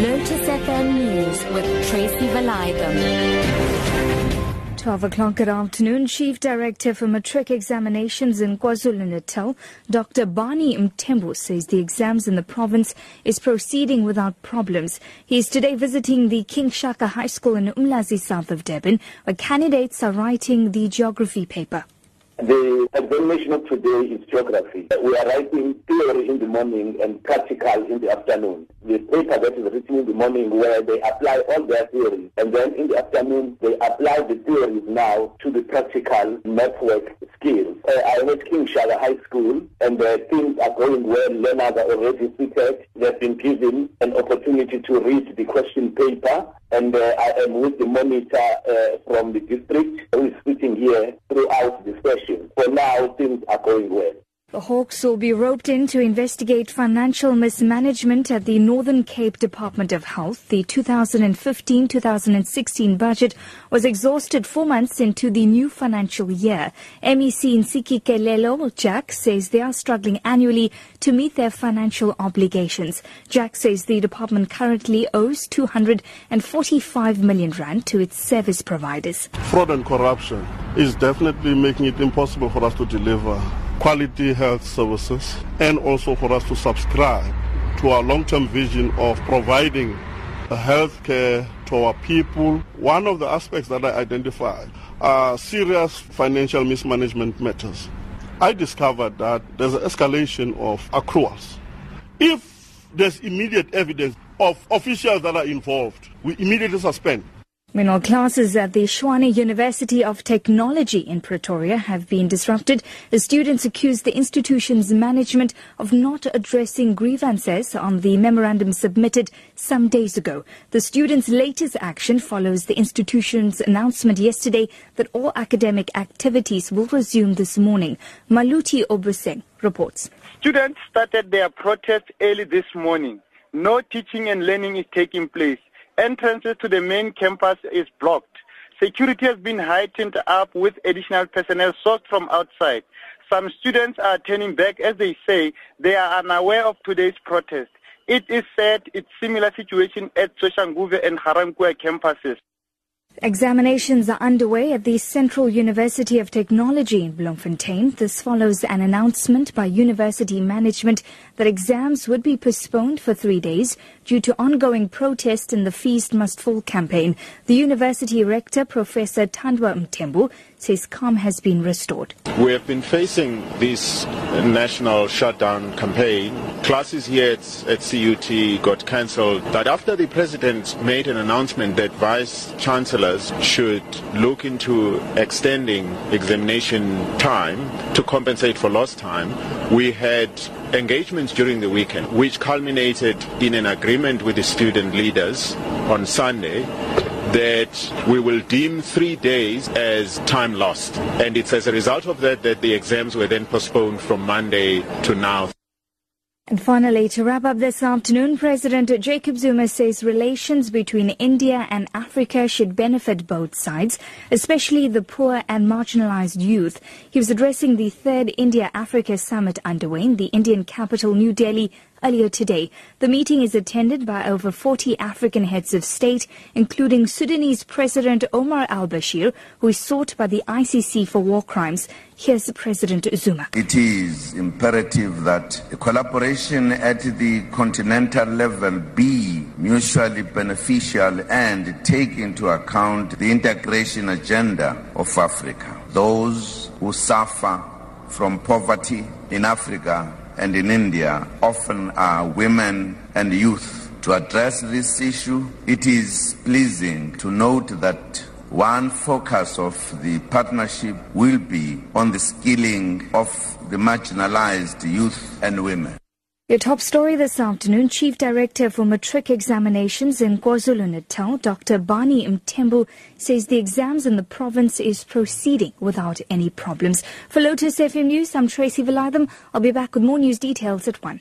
Lotus FM News with Tracy Valaydham. 12 o'clock good afternoon. Chief Director for Matric Examinations in KwaZulu-Natal, Dr. Barney Mthembu, says the exams in the province is proceeding without problems. He is today visiting the King Shaka High School in Umlazi, south of Durban, where candidates are writing the geography paper. The examination of today is geography. We are writing theory in the morning and practical in the afternoon. The paper that is written in the morning where they apply all their theories and then in the afternoon they apply the theories now to the practical network skills. Uh, I went King Shaka High School and uh, things are going well. Learners are already seated. They've been given an opportunity to read the question paper and uh, I am with the monitor uh, from the district who is sitting here throughout the session. For now, things are going well. The Hawks will be roped in to investigate financial mismanagement at the Northern Cape Department of Health. The 2015-2016 budget was exhausted four months into the new financial year. MEC Nsiki Kelelo Jack says they are struggling annually to meet their financial obligations. Jack says the department currently owes 245 million rand to its service providers. Fraud and corruption is definitely making it impossible for us to deliver quality health services and also for us to subscribe to our long-term vision of providing health care to our people. One of the aspects that I identified are serious financial mismanagement matters. I discovered that there's an escalation of accruals. If there's immediate evidence of officials that are involved, we immediately suspend. Meanwhile, classes at the Tshwane University of Technology in Pretoria have been disrupted. The students accuse the institution's management of not addressing grievances on the memorandum submitted some days ago. The students' latest action follows the institution's announcement yesterday that all academic activities will resume this morning. Maluti Obuseng reports. Students started their protest early this morning. No teaching and learning is taking place entrances to the main campus is blocked. Security has been heightened up with additional personnel sourced from outside. Some students are turning back as they say they are unaware of today's protest. It is said it's similar situation at Soshanguve and Ga-Rankuwa campuses. Examinations are underway at the Central University of Technology in Bloemfontein. This follows an announcement by university management that exams would be postponed for three days due to ongoing protests in the Fees Must Fall campaign. The university rector, Professor Thandwa Mthembu, says calm has been restored. We have been facing this national shutdown campaign. Classes here at, at CUT got cancelled. But after the president made an announcement that vice chancellors should look into extending examination time to compensate for lost time, we had engagements during the weekend, which culminated in an agreement with the student leaders on Sunday that we will deem three days as time lost. And it's as a result of that that the exams were then postponed from Monday to now. And finally, to wrap up this afternoon, President Jacob Zuma says relations between India and Africa should benefit both sides, especially the poor and marginalized youth. He was addressing the third India-Africa summit underway in the Indian capital, New Delhi, earlier today. The meeting is attended by over 40 African heads of state, including Sudanese President Omar al-Bashir, who is sought by the ICC for war crimes. Here's President Zuma. It is imperative that collaboration at the continental level be mutually beneficial and take into account the integration agenda of Africa. Those who suffer from poverty in Africa and in India often are women and youth. To address this issue, it is pleasing to note that one focus of the partnership will be on the skilling of the marginalized youth and women. Your top story this afternoon, Chief Director for Matric Examinations in KwaZulu-Natal, Dr. Bani Mthembu, says the exams in the province is proceeding without any problems. For Lotus FM News, I'm Tracy Valaydham. I'll be back with more news details at 1.